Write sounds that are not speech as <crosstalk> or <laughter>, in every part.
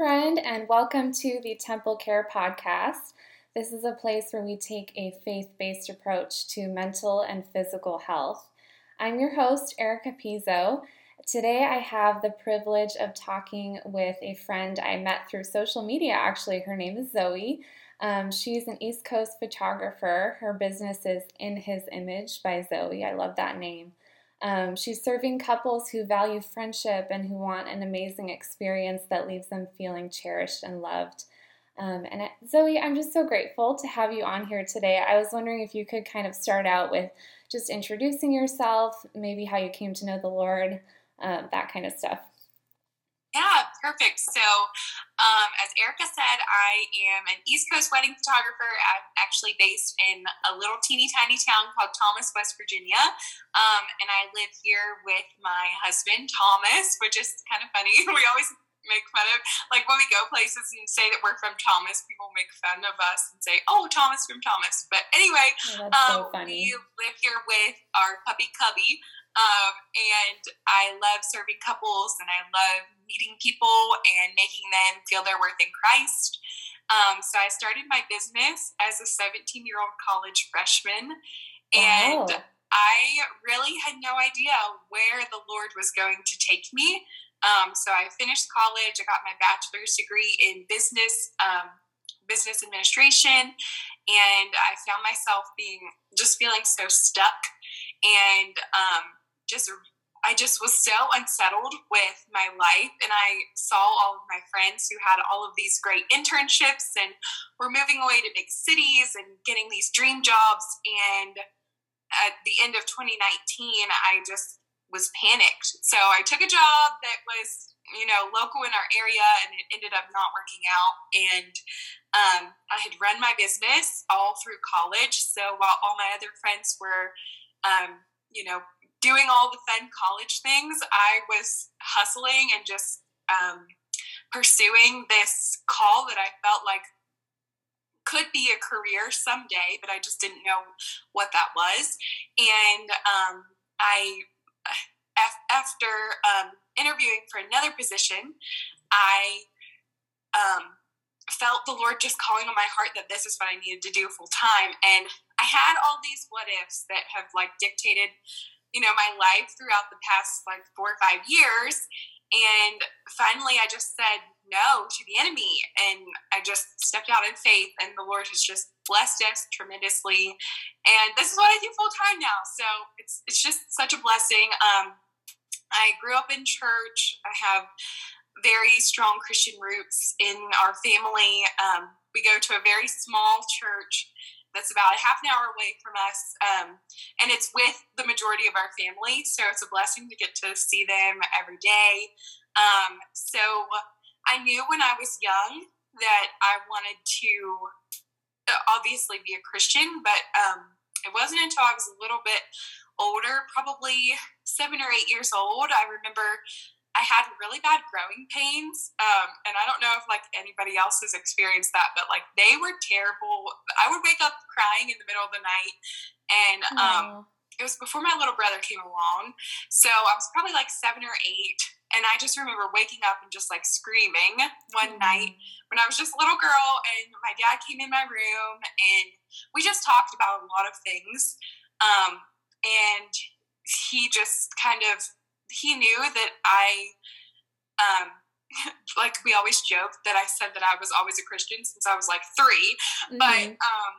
Friend, and welcome to the Temple Care Podcast. This is a place where we take a faith based approach to mental and physical health. I'm your host, Erica Pizzo. Today, I have the privilege of talking with a friend I met through social media. Actually, her name is Zoe. Um, she's an East Coast photographer. Her business is In His Image by Zoe. I love that name. Um, she's serving couples who value friendship and who want an amazing experience that leaves them feeling cherished and loved. Um, and Zoe, I'm just so grateful to have you on here today. I was wondering if you could kind of start out with just introducing yourself, maybe how you came to know the Lord, um, that kind of stuff. Yeah, perfect. So, um, as Erica said, I am an East Coast wedding photographer. I'm actually based in a little teeny tiny town called Thomas, West Virginia. Um, and I live here with my husband, Thomas, which is kind of funny. <laughs> We always make fun of like when we go places and say that we're from Thomas, people make fun of us and say, "Oh, Thomas from Thomas." But anyway, oh, um, so we live here with our puppy Cubby. Um, and I love serving couples and I love meeting people and making them feel their worth in Christ. Um, so I started my business as a 17 year old college freshman. And wow. I really had no idea where the Lord was going to take me. Um, so I finished college. I got my bachelor's degree in business, um, business administration, and I found myself being just feeling so stuck and um, just I just was so unsettled with my life, and I saw all of my friends who had all of these great internships and were moving away to big cities and getting these dream jobs. And at the end of 2019, I just was panicked. So I took a job that was, you know, local in our area, and it ended up not working out. And um, I had run my business all through college. So while all my other friends were, um, you know, doing all the fun college things, I was hustling and just um, pursuing this call that I felt like could be a career someday, but I just didn't know what that was. And um, I, after um, interviewing for another position, I um, felt the Lord just calling on my heart that this is what I needed to do full time. And I had all these what ifs that have like dictated you know, my life throughout the past like four or five years. And finally, I just said no to the enemy. And I just stepped out in faith, and the Lord has just blessed us tremendously. And this is what I do full time now. So it's, it's just such a blessing. Um, I grew up in church. I have very strong Christian roots in our family. Um, we go to a very small church that's about a half an hour away from us. Um, and it's with the majority of our family. So it's a blessing to get to see them every day. Um, so I knew when I was young that I wanted to uh, obviously be a Christian, but um, it wasn't until I was a little bit older, probably seven or eight years old. I remember I had really bad growing pains, um, and I don't know if like anybody else has experienced that, but like they were terrible. I would wake up crying in the middle of the night, and um, it was before my little brother came along. So I was probably like seven or eight, and I just remember waking up and just like screaming one mm-hmm. night when I was just a little girl, and my dad came in my room, and we just talked about a lot of things, um, and he just kind of he knew that I, um, <laughs> like we always joke that I said that I was always a Christian since I was like 3 mm-hmm. but um,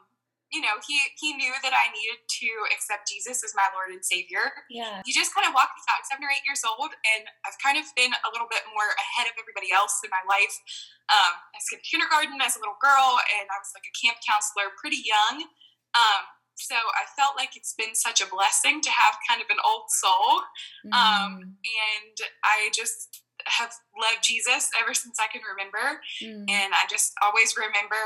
you know, he he knew that I needed to accept Jesus as my Lord and Savior. Yeah, he just kind of walked me out seven or eight years old, and I've kind of been a little bit more ahead of everybody else in my life. Um, I skipped kindergarten as a little girl, and I was like a camp counselor pretty young. Um, so I felt like it's been such a blessing to have kind of an old soul. Um, mm-hmm. Um, and I just have loved Jesus ever since I can remember. Mm. And I just always remember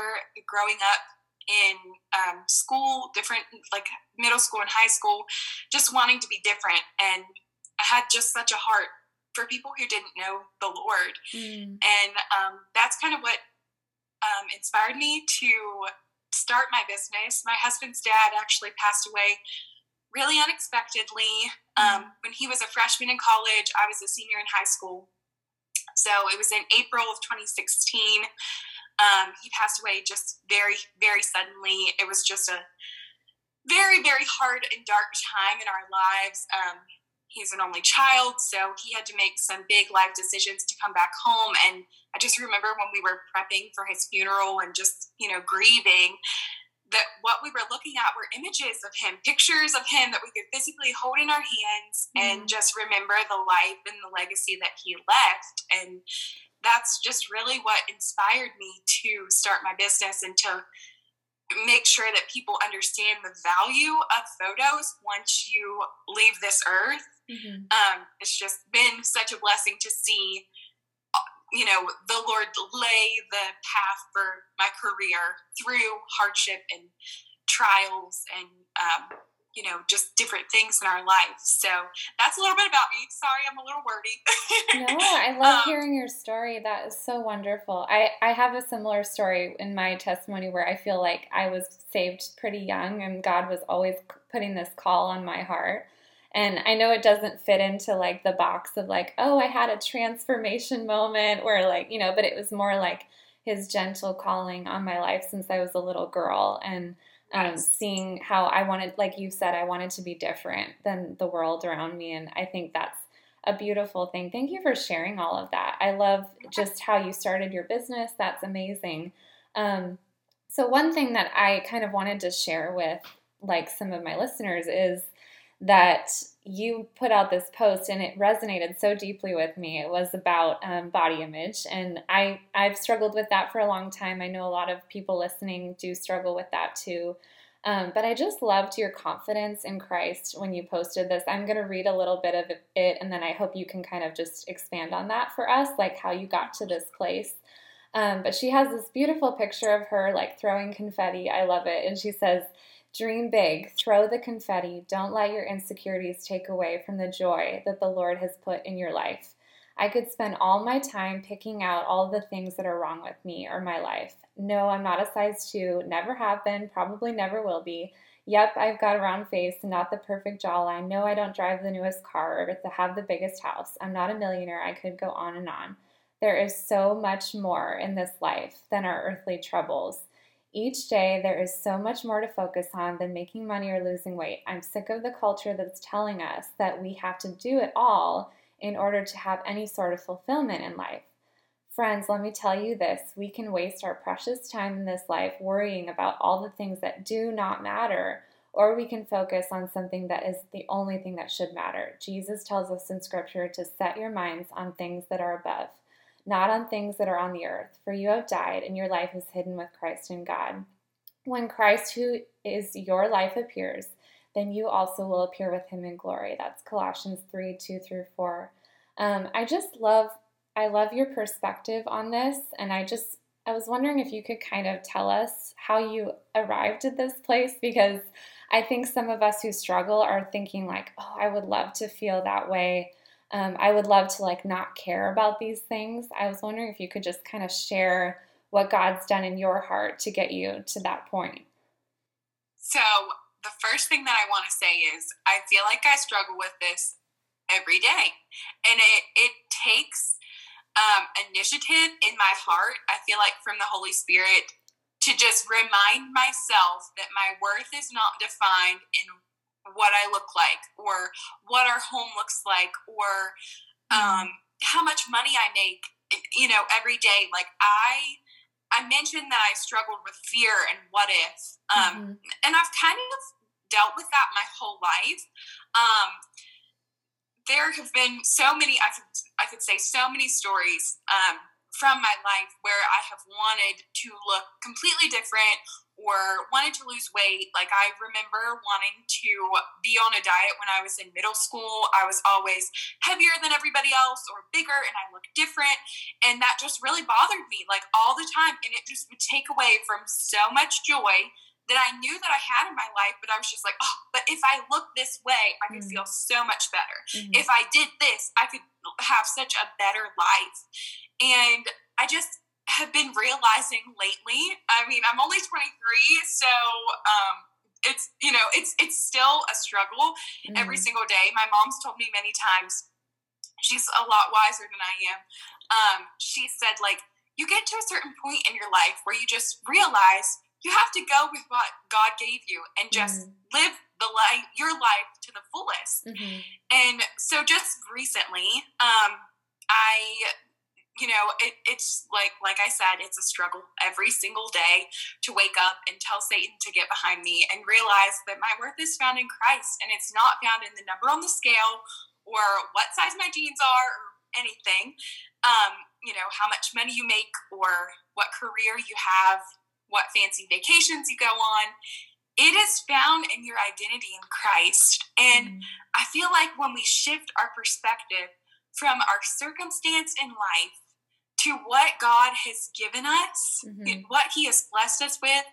growing up in um, school, different, like middle school and high school, just wanting to be different. And I had just such a heart for people who didn't know the Lord. Mm. And um, that's kind of what um, inspired me to start my business. My husband's dad actually passed away really unexpectedly. Um, mm-hmm. when he was a freshman in college, I was a senior in high school. So it was in April of 2016. Um, he passed away just very, very suddenly. It was just a very, very hard and dark time in our lives. Um, he's an only child, so he had to make some big life decisions to come back home. And I just remember when we were prepping for his funeral and just, you know, grieving, that what we were looking at were images of him, pictures of him that we could physically hold in our hands mm-hmm. and just remember the life and the legacy that he left. And that's just really what inspired me to start my business and to make sure that people understand the value of photos once you leave this earth. Mm-hmm. Um, it's just been such a blessing to see, you know, the Lord lay the path for my career through hardship and trials and um, you know, just different things in our life. So that's a little bit about me. Sorry, I'm a little wordy. no, <laughs> I love um, hearing your story. That is so wonderful. I, I have a similar story in my testimony where I feel like I was saved pretty young and God was always putting this call on my heart. And I know it doesn't fit into like the box of like, oh, I had a transformation moment where like, you know, but it was more like his gentle calling on my life since I was a little girl. And um, seeing how I wanted, like you said, I wanted to be different than the world around me. And I think that's a beautiful thing. Thank you for sharing all of that. I love just how you started your business. That's amazing. Um, so, one thing that I kind of wanted to share with like some of my listeners is that you put out this post and it resonated so deeply with me. It was about um, body image, and I I've struggled with that for a long time. I know a lot of people listening do struggle with that too. Um, but I just loved your confidence in Christ when you posted this. I'm going to read a little bit of it, and then I hope you can kind of just expand on that for us, like how you got to this place. Um, but she has this beautiful picture of her like throwing confetti. I love it, and she says. Dream big, throw the confetti. Don't let your insecurities take away from the joy that the Lord has put in your life. I could spend all my time picking out all the things that are wrong with me or my life. No, I'm not a size two, never have been, probably never will be. Yep, I've got a round face not the perfect jawline. No, I don't drive the newest car or have the biggest house. I'm not a millionaire. I could go on and on. There is so much more in this life than our earthly troubles. Each day, there is so much more to focus on than making money or losing weight. I'm sick of the culture that's telling us that we have to do it all in order to have any sort of fulfillment in life. Friends, let me tell you this we can waste our precious time in this life worrying about all the things that do not matter, or we can focus on something that is the only thing that should matter. Jesus tells us in Scripture to set your minds on things that are above not on things that are on the earth, for you have died, and your life is hidden with Christ in God. When Christ, who is your life, appears, then you also will appear with him in glory. That's Colossians 3 2 through 4. Um, I just love, I love your perspective on this, and I just, I was wondering if you could kind of tell us how you arrived at this place because I think some of us who struggle are thinking, like, oh, I would love to feel that way um, I would love to like not care about these things. I was wondering if you could just kind of share what God's done in your heart to get you to that point. So, the first thing that I want to say is I feel like I struggle with this every day. And it, it takes um, initiative in my heart, I feel like from the Holy Spirit, to just remind myself that my worth is not defined in what I look like or what our home looks like or mm-hmm. um, how much money I make, you know, every day. Like I, I mentioned that I struggled with fear and what if, um, mm-hmm. and I've kind of dealt with that my whole life. Um, there have been so many, I could, I could say so many stories um, from my life where I have wanted to look completely different or wanted to lose weight. Like I remember wanting to be on a diet when I was in middle school. I was always heavier than everybody else or bigger and I looked different. And that just really bothered me like all the time. And it just would take away from so much joy that I knew that I had in my life, but I was just like, oh, but if I look this way, I could mm-hmm. feel so much better. Mm-hmm. If I did this, I could have such a better life. And I just have been realizing lately. I mean, I'm only 23, so um, it's you know it's it's still a struggle mm. every single day. My mom's told me many times, she's a lot wiser than I am. Um, she said, like, you get to a certain point in your life where you just realize you have to go with what God gave you and just mm-hmm. live the life your life to the fullest. Mm-hmm. And so just recently, um, I you know it, it's like like i said it's a struggle every single day to wake up and tell satan to get behind me and realize that my worth is found in christ and it's not found in the number on the scale or what size my jeans are or anything. Um, you know how much money you make or what career you have what fancy vacations you go on. It is found in your identity in christ. And mm. i feel like when we shift our perspective from our circumstance in life to what god has given us mm-hmm. what he has blessed us with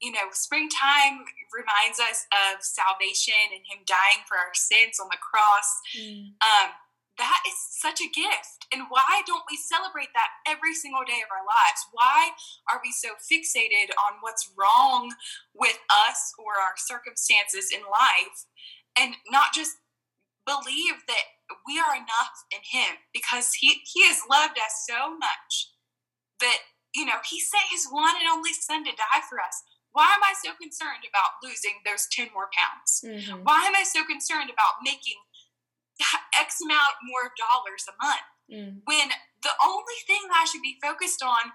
you know springtime reminds us of salvation and him dying for our sins on the cross mm. um, that is such a gift. And why don't we celebrate that every single day of our lives? Why are we so fixated on what's wrong with us or our circumstances in life and not just believe that we are enough in Him because He, he has loved us so much that, you know, He sent His one and only Son to die for us. Why am I so concerned about losing those 10 more pounds? Mm-hmm. Why am I so concerned about making X amount more dollars a month. Mm. When the only thing that I should be focused on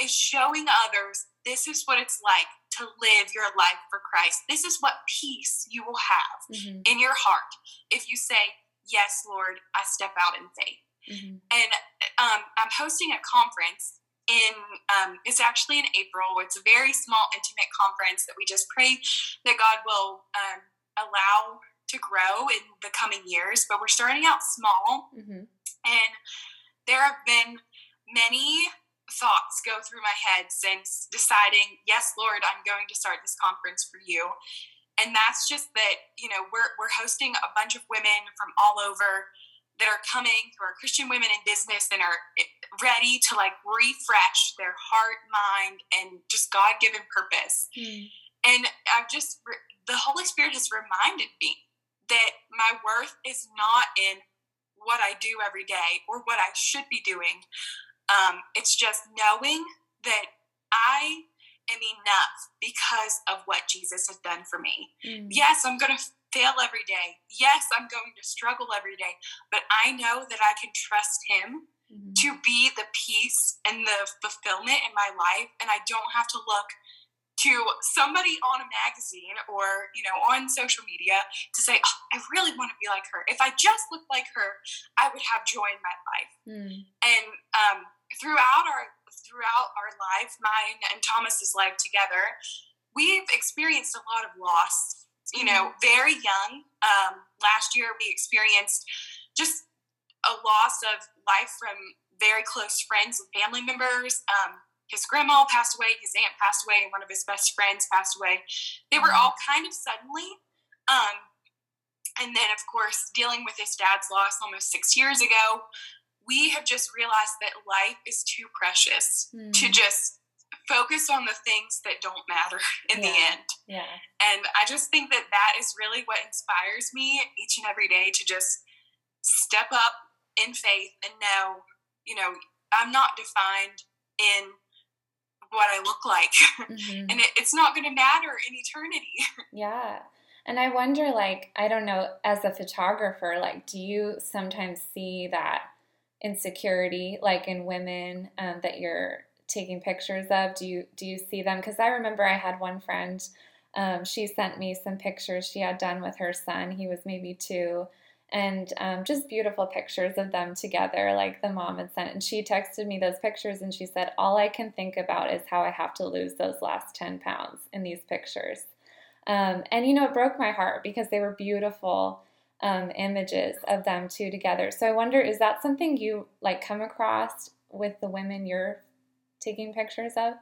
is showing others this is what it's like to live your life for Christ. This is what peace you will have mm-hmm. in your heart if you say, Yes, Lord, I step out in faith. Mm-hmm. And um, I'm hosting a conference in um, it's actually in April. It's a very small, intimate conference that we just pray that God will um, allow to grow in the coming years, but we're starting out small. Mm-hmm. And there have been many thoughts go through my head since deciding, yes, Lord, I'm going to start this conference for you. And that's just that, you know, we're, we're hosting a bunch of women from all over that are coming who are Christian women in business and are ready to like refresh their heart, mind, and just God given purpose. Mm. And I've just, the Holy Spirit has reminded me that my worth is not in what I do every day or what I should be doing. Um, it's just knowing that enough because of what Jesus has done for me. Mm. Yes, I'm going to fail every day. Yes, I'm going to struggle every day, but I know that I can trust Him mm. to be the peace and the fulfillment in my life, and I don't have to look to somebody on a magazine or you know on social media to say oh, i really want to be like her if i just looked like her i would have joy in my life mm. and um, throughout our throughout our life mine and thomas's life together we've experienced a lot of loss you know hmm. very young um, last year we experienced just a loss of life from very close friends and family members um, his grandma passed away, his aunt passed away, and one of his best friends passed away. They were all kind of suddenly. Um, and then, of course, dealing with his dad's loss almost six years ago, we have just realized that life is too precious mm. to just focus on the things that don't matter in yeah. the end. Yeah. And I just think that that is really what inspires me each and every day to just step up in faith and know, you know, I'm not defined in what I look like. <laughs> Mm-hmm. and it, it's not going to matter in eternity. <laughs> yeah. And I wonder, like, I don't know, as a photographer, like, do you sometimes see that insecurity, like in women um, that you're taking pictures of? Do you do you see them? Because I remember I had one friend. Um, she sent me some pictures she had done with her son. He was maybe two, and um, just beautiful pictures of them together, like the mom had sent. And she texted me those pictures and she said, All I can think about is how I have to lose those last 10 pounds in these pictures. Um, and, you know, it broke my heart because they were beautiful um, images of them two together. So I wonder, is that something you like come across with the women you're taking pictures of?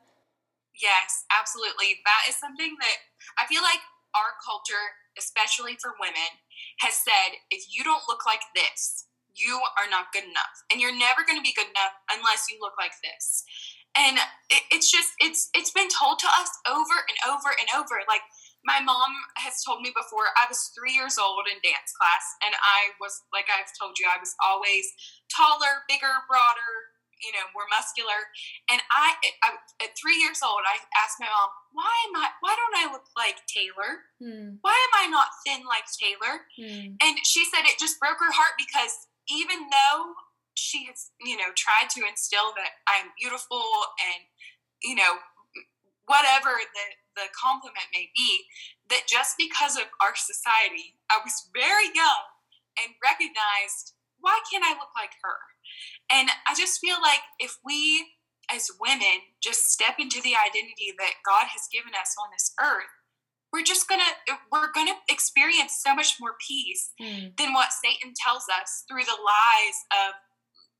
Yes, absolutely. That is something that I feel like our culture, especially for women, has said if you don't look like this, you are not good enough. And you're never going to be good enough unless you look like this. And it, it's just it's it's been told to us over and over and over like my mom has told me before I was three years old in dance class, and I was, like I've told you, I was always taller, bigger, broader, you know, more muscular. And I, I at three years old, I asked my mom, why am I, why don't I look like Taylor? Hmm. Why am I not thin like Taylor? Hmm. And she said it just broke her heart because even though she has, you know, tried to instill that I'm beautiful and, you know, whatever the, the compliment may be, that just because of our society, I was very young and recognized, why can't I look like her? And I just feel like if we as women just step into the identity that God has given us on this earth, we're just gonna we're gonna experience so much more peace mm. than what Satan tells us through the lies of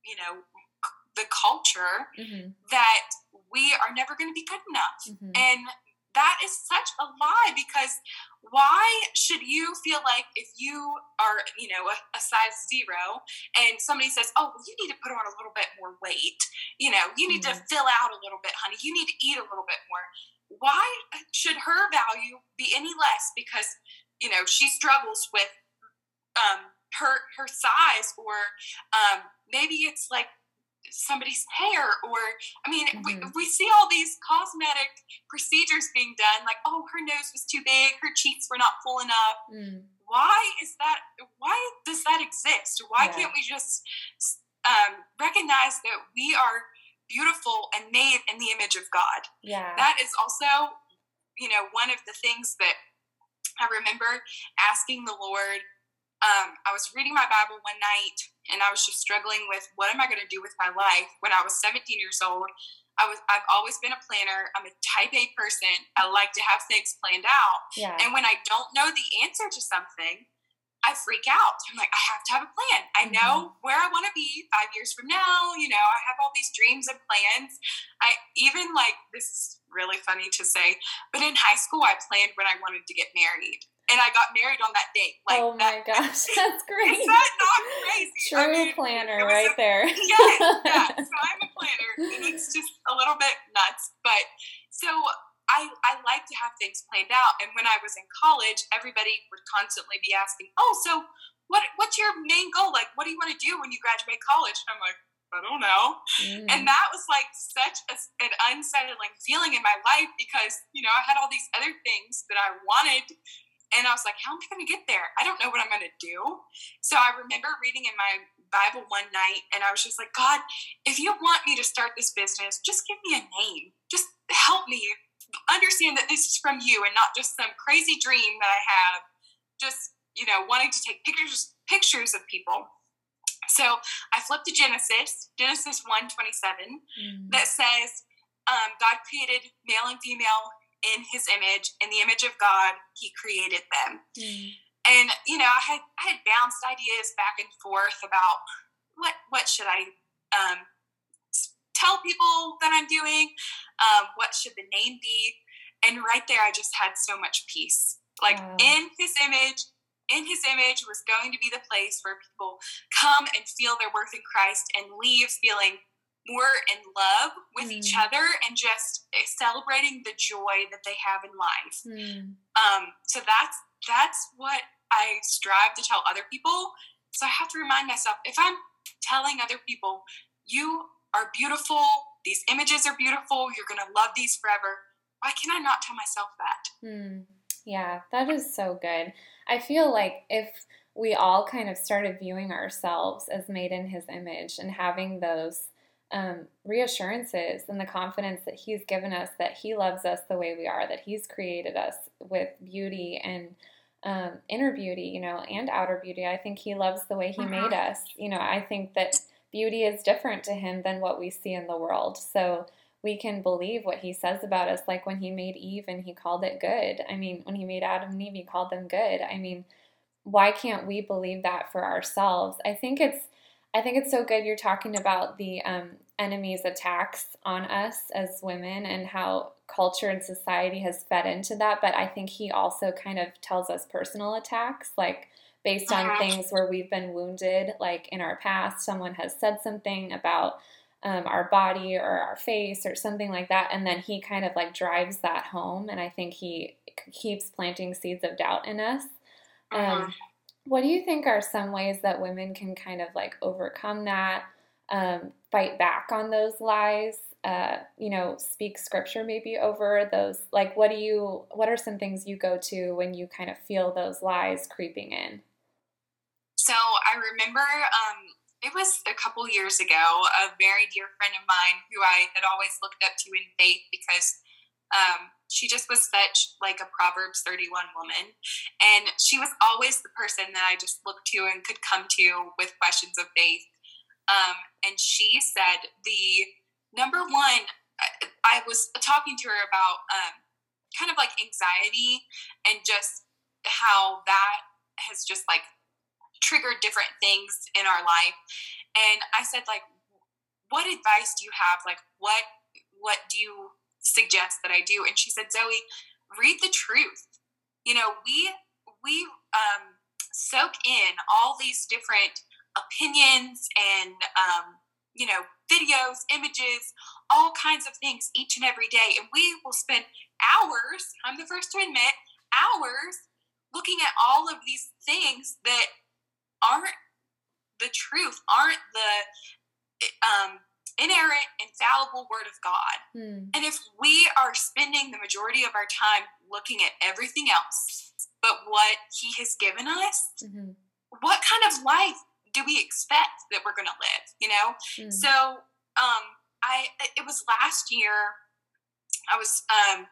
you know the culture mm-hmm. that we are never going to be good enough. Mm-hmm. And that is such a lie because why should you feel like if you are, you know, a, a, size zero and somebody says, oh, well, you need to put on a little bit more weight, you know, you need mm-hmm. to fill out a little bit, honey, you need to eat a little bit more. Why should her value be any less because, you know, she struggles with um, her her size or um, maybe it's like somebody's hair or i mean mm-hmm. we, we see all these cosmetic procedures being done like oh her nose was too big her cheeks were not full enough mm. why is that why does that exist why yeah. can't we just um, recognize that we are beautiful and made in the image of god yeah that is also you know one of the things that i remember asking the lord um, I was reading my Bible one night and I was just struggling with what am I going to do with my life. When I was 17 years old, I was I've always been a planner. I'm a type A person. I like to have things planned out. Yeah. And when I don't know the answer to something, I freak out. I'm like, I have to have a plan. I mm-hmm. know where I want to be five years from now. You know, I have all these dreams and plans. I even like this is really funny to say, but in high school, I planned when I wanted to get married and I got married on that date. Like, oh my that, gosh, <laughs> that's great! Is that not crazy? True I mean, planner, right a, there. <laughs> yes, yeah. <laughs> So I'm a planner, and it's just a little bit nuts. But so I I like to have things planned out. And when I was in college, everybody would constantly be asking, "Oh, so what what's your main goal? Like, what do you want to do when you graduate college?" And I'm like. I don't know. Mm. And that was like such a, an unsettling feeling in my life because, you know, I had all these other things that I wanted and I was like, how am I going to get there? I don't know what I'm going to do. So I remember reading in my Bible one night, and I was just like, God, if you want me to start this business, just give me a name. Just help me understand that this is from you and not just some crazy dream that I have. Just, you know, wanting to take pictures pictures of people. So I flipped to Genesis, Genesis 1 27, mm. that says, um, God created male and female in his image, in the image of God, he created them. Mm. And you know, I had I had bounced ideas back and forth about what what should I um, tell people that I'm doing, um, what should the name be, and right there, I just had so much peace. Like wow. in His image, in His image was going to be the place where people come and feel their worth in Christ and leave feeling more in love with mm. each other and just celebrating the joy that they have in life. Mm. Um, so that's that's what I strive to tell other people. So I have to remind myself if I'm telling other people, you are beautiful, these images are beautiful, you're going to love these forever. Why can I not tell myself that? Mm. Yeah, that is so good. I feel like if we all kind of started viewing ourselves as made in his image and having those um, reassurances and the confidence that He's given us that He loves us the way we are, that He's created us with beauty and um, inner beauty, you know, and outer beauty. I think He loves the way He uh-huh. made us. You know, I think that beauty is different to Him than what we see in the world. So we can believe what He says about us, like when He made Eve and He called it good. I mean, when He made Adam and Eve, He called them good. I mean, why can't we believe that for ourselves? I think it's I think it's so good you're talking about the um, enemy's attacks on us as women and how culture and society has fed into that. But I think he also kind of tells us personal attacks, like based on uh-huh. things where we've been wounded, like in our past, someone has said something about um, our body or our face or something like that. And then he kind of like drives that home. And I think he keeps planting seeds of doubt in us. Um, Mhm. What do you think are some ways that women can kind of like overcome that, um, fight back on those lies? Uh, you know, speak scripture maybe over those. Like, what do you? What are some things you go to when you kind of feel those lies creeping in? So I remember um, it was a couple years ago. A very dear friend of mine who I had always looked up to in faith because um, she just was such like a Proverbs 31 woman, and she was always the person that I just looked to and could come to with questions of faith. Um, and she said the number one. I, I was talking to her about um, kind of like anxiety and just how that has just like triggered different things in our life and i said like what advice do you have like what what do you suggest that i do. And she said zoe read the truth. You know we we um, soak in all these different opinions and um, you know videos images all kinds of things each and every day. And we will spend hours i'm the first to admit hours looking at all of these things that aren't the truth, aren't the um, inerrant, infallible word of God. Hmm. And if we are spending the majority of our time looking at everything else but what He has given us, Mhm. what kind of life do we expect that we're going to live? You know. Hmm. So, um, I it was last year. I was um,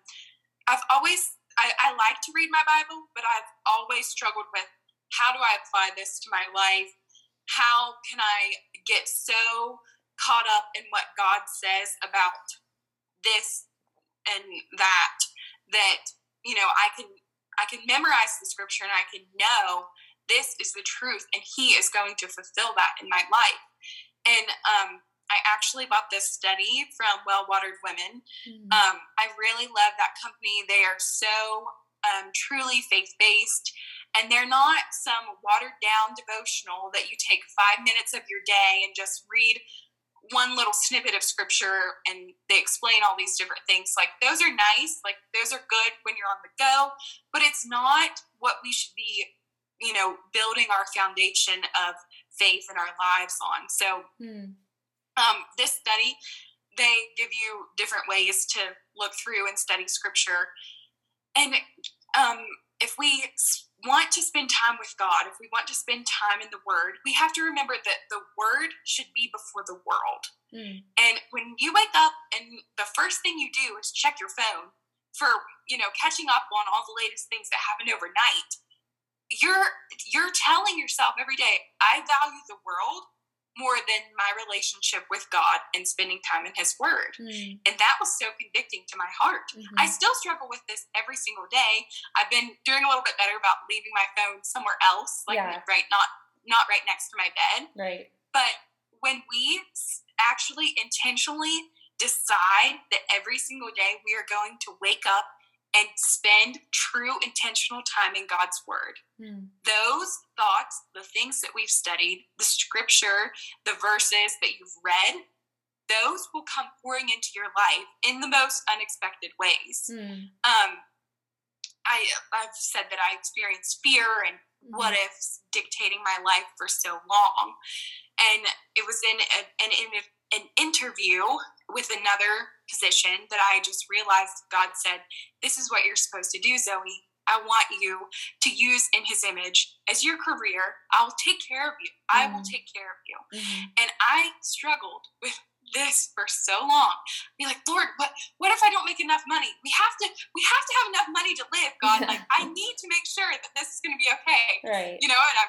I've always I, I like to read my Bible, but I've always struggled with how do I apply this to my life? How can I get so caught up in what God says about this and that that you know I can I can memorize the scripture and I can know this is the truth and He is going to fulfill that in my life. And um, I actually bought this study from Well Watered Women. Hmm. Um, I really love that company. They are so um, truly faith based, and they're not some watered down devotional that you take five minutes of your day and just read one little snippet of scripture and they explain all these different things. Like, those are nice, like, those are good when you're on the go, but it's not what we should be, you know, building our foundation of faith in our lives on. So, Hmm. um, this study, they give you different ways to look through and study scripture. And um, if we want to spend time with God, if we want to spend time in the Word, we have to remember that the Word should be before the world. Hmm. And when you wake up and the first thing you do is check your phone for, you know, catching up on all the latest things that happened overnight, you're you're telling yourself every day, I value the world more than my relationship with God and spending time in his word. Hmm. And that was so convicting to my heart. Mhm. I still struggle with this every single day. I've been doing a little bit better about leaving my phone somewhere else, like Yeah. right not not right next to my bed. Right. But when we actually intentionally decide that every single day we are going to wake up and spend true intentional time in God's word, Hmm. those thoughts, the things that we've studied, the scripture, the verses that you've read, those will come pouring into your life in the most unexpected ways. Hmm. Um, I, I've said that I experienced fear and what Mhm. ifs dictating my life for so long. And it was in a, an, in an interview with another position that I just realized God said, This is what you're supposed to do, Zoe. I want you to use in his image as your career. I'll take care of you. I will Mm. take care of you. Mhm. And I struggled with this for so long. Be like, Lord, what what if I don't make enough money? We have to we have to have enough money to live, God. Like I need to make sure that this is gonna be okay. Right. You know, and I'm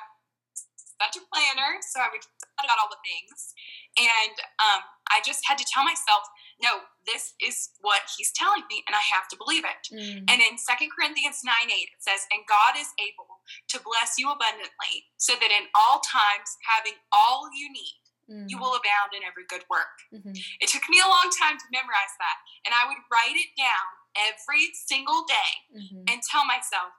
such a planner, so I would thought about all the things. And um, I just had to tell myself, no, this is what he's telling me, and I have to believe it. Hmm. And in 2 Corinthians 9 8, it says, And God is able to bless you abundantly, so that in all times, having all you need, Hmm. you will abound in every good work. Mhm. It took me a long time to memorize that. And I would write it down every single day Mhm. and tell myself,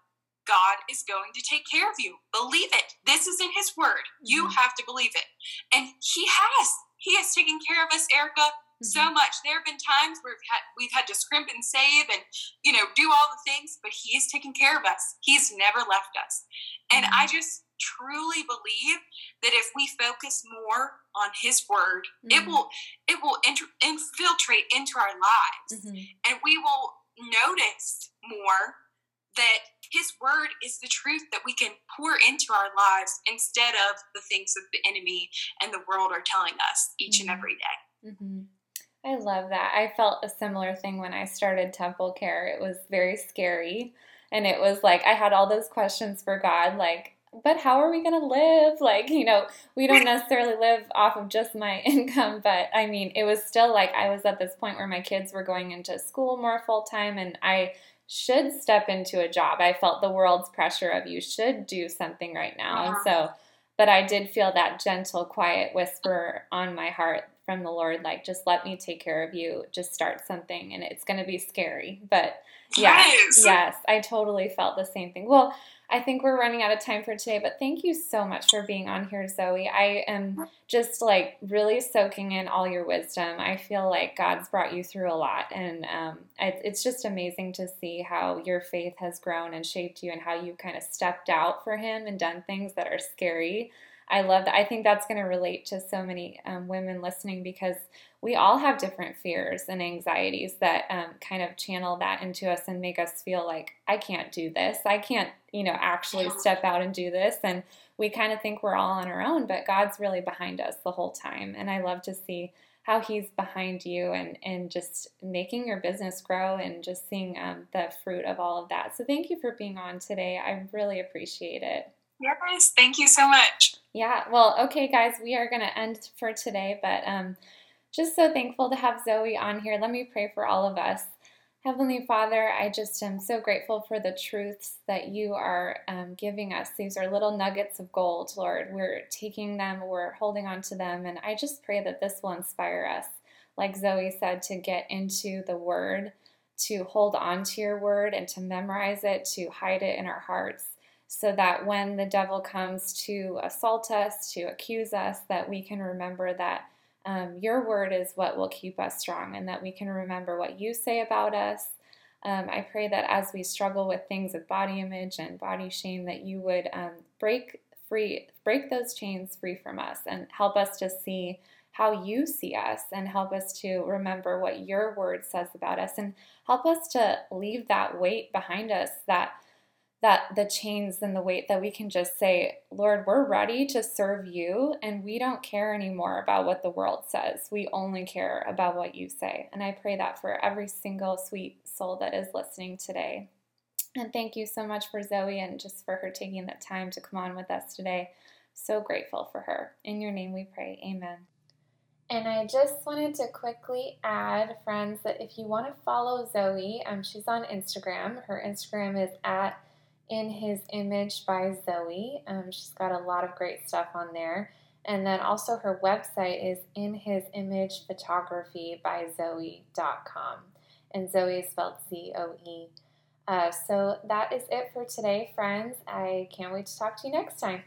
God is going to take care of you. Believe it. This is in His Word. You Mhm. have to believe it. And He has. He has taken care of us, Erica, so much. There have been times where we've had, we've had to scrimp and save and, you know, do all the things, but He's taken care of us. He's never left us. And mm-hmm. I just truly believe that if we focus more on His Word, mm-hmm. it will it will inter- infiltrate into our lives, mm-hmm. and we will notice more that his word is the truth that we can pour into our lives instead of the things that the enemy and the world are telling us each mm-hmm. and every day. Mm-hmm. I love that. I felt a similar thing when I started Temple Care. It was very scary. And it was like I had all those questions for God, like, but how are we going to live? <laughs> Like, you know, we don't necessarily live off of just my <laughs> income, but I mean, it was still like I was at this point where my kids were going into school more full time and I should step into a job. I felt the world's pressure of you should do something right now. And uh-huh. so, but I did feel that gentle, quiet whisper on my heart from the Lord, like, just let me take care of you. Just start something. And it's going to be scary. But yeah, yes. yes, I totally felt the same thing. Well, I think we're running out of time for today, but thank you so much for being on here, Zoe. I am just like really soaking in all your wisdom. I feel like God's brought you through a lot, and um, it's just amazing to see how your faith has grown and shaped you, and how you kind of stepped out for Him and done things that are scary. I love that. I think that's going to relate to so many um, women listening because we all have different fears and anxieties that um, kind of channel that into us and make us feel like I can't do this. I can't, you know, actually step out and do this. And we kind of think we're all on our own, but God's really behind us the whole time. And I love to see how He's behind you and and just making your business grow and just seeing um, the fruit of all of that. So thank you for being on today. I really appreciate it. Yes, thank you so much. Yeah, well, okay, guys, we are going to end for today, but um, just so thankful to have Zoe on here. Let me pray for all of us. Heavenly Father, I just am so grateful for the truths that you are um, giving us. These are little nuggets of gold, Lord. We're taking them, we're holding on to them, and I just pray that this will inspire us, like Zoe said, to get into the Word, to hold on to your Word, and to memorize it, to hide it in our hearts so that when the devil comes to assault us, to accuse us, that we can remember that um, your word is what will keep us strong and that we can remember what you say about us. Um, I pray that as we struggle with things of body image and body shame, that you would um, break free, break those chains free from us and help us to see how you see us and help us to remember what your word says about us and help us to leave that weight behind us that that the chains and the weight that we can just say, Lord, we're ready to serve you and we don't care anymore about what the world says. We only care about what you say. And I pray that for every single sweet soul that is listening today. And thank you so much for Zoe and just for her taking the time to come on with us today. So grateful for her. In your name we pray. Amen. And I just wanted to quickly add, friends, that if you want to follow Zoe, um, she's on Instagram. Her Instagram is at in His Image by Zoe. Um, she's got a lot of great stuff on there. And then also her website is in his image photography by Zoe.com. And Zoe is spelled C O E. Uh, so that is it for today, friends. I can't wait to talk to you next time.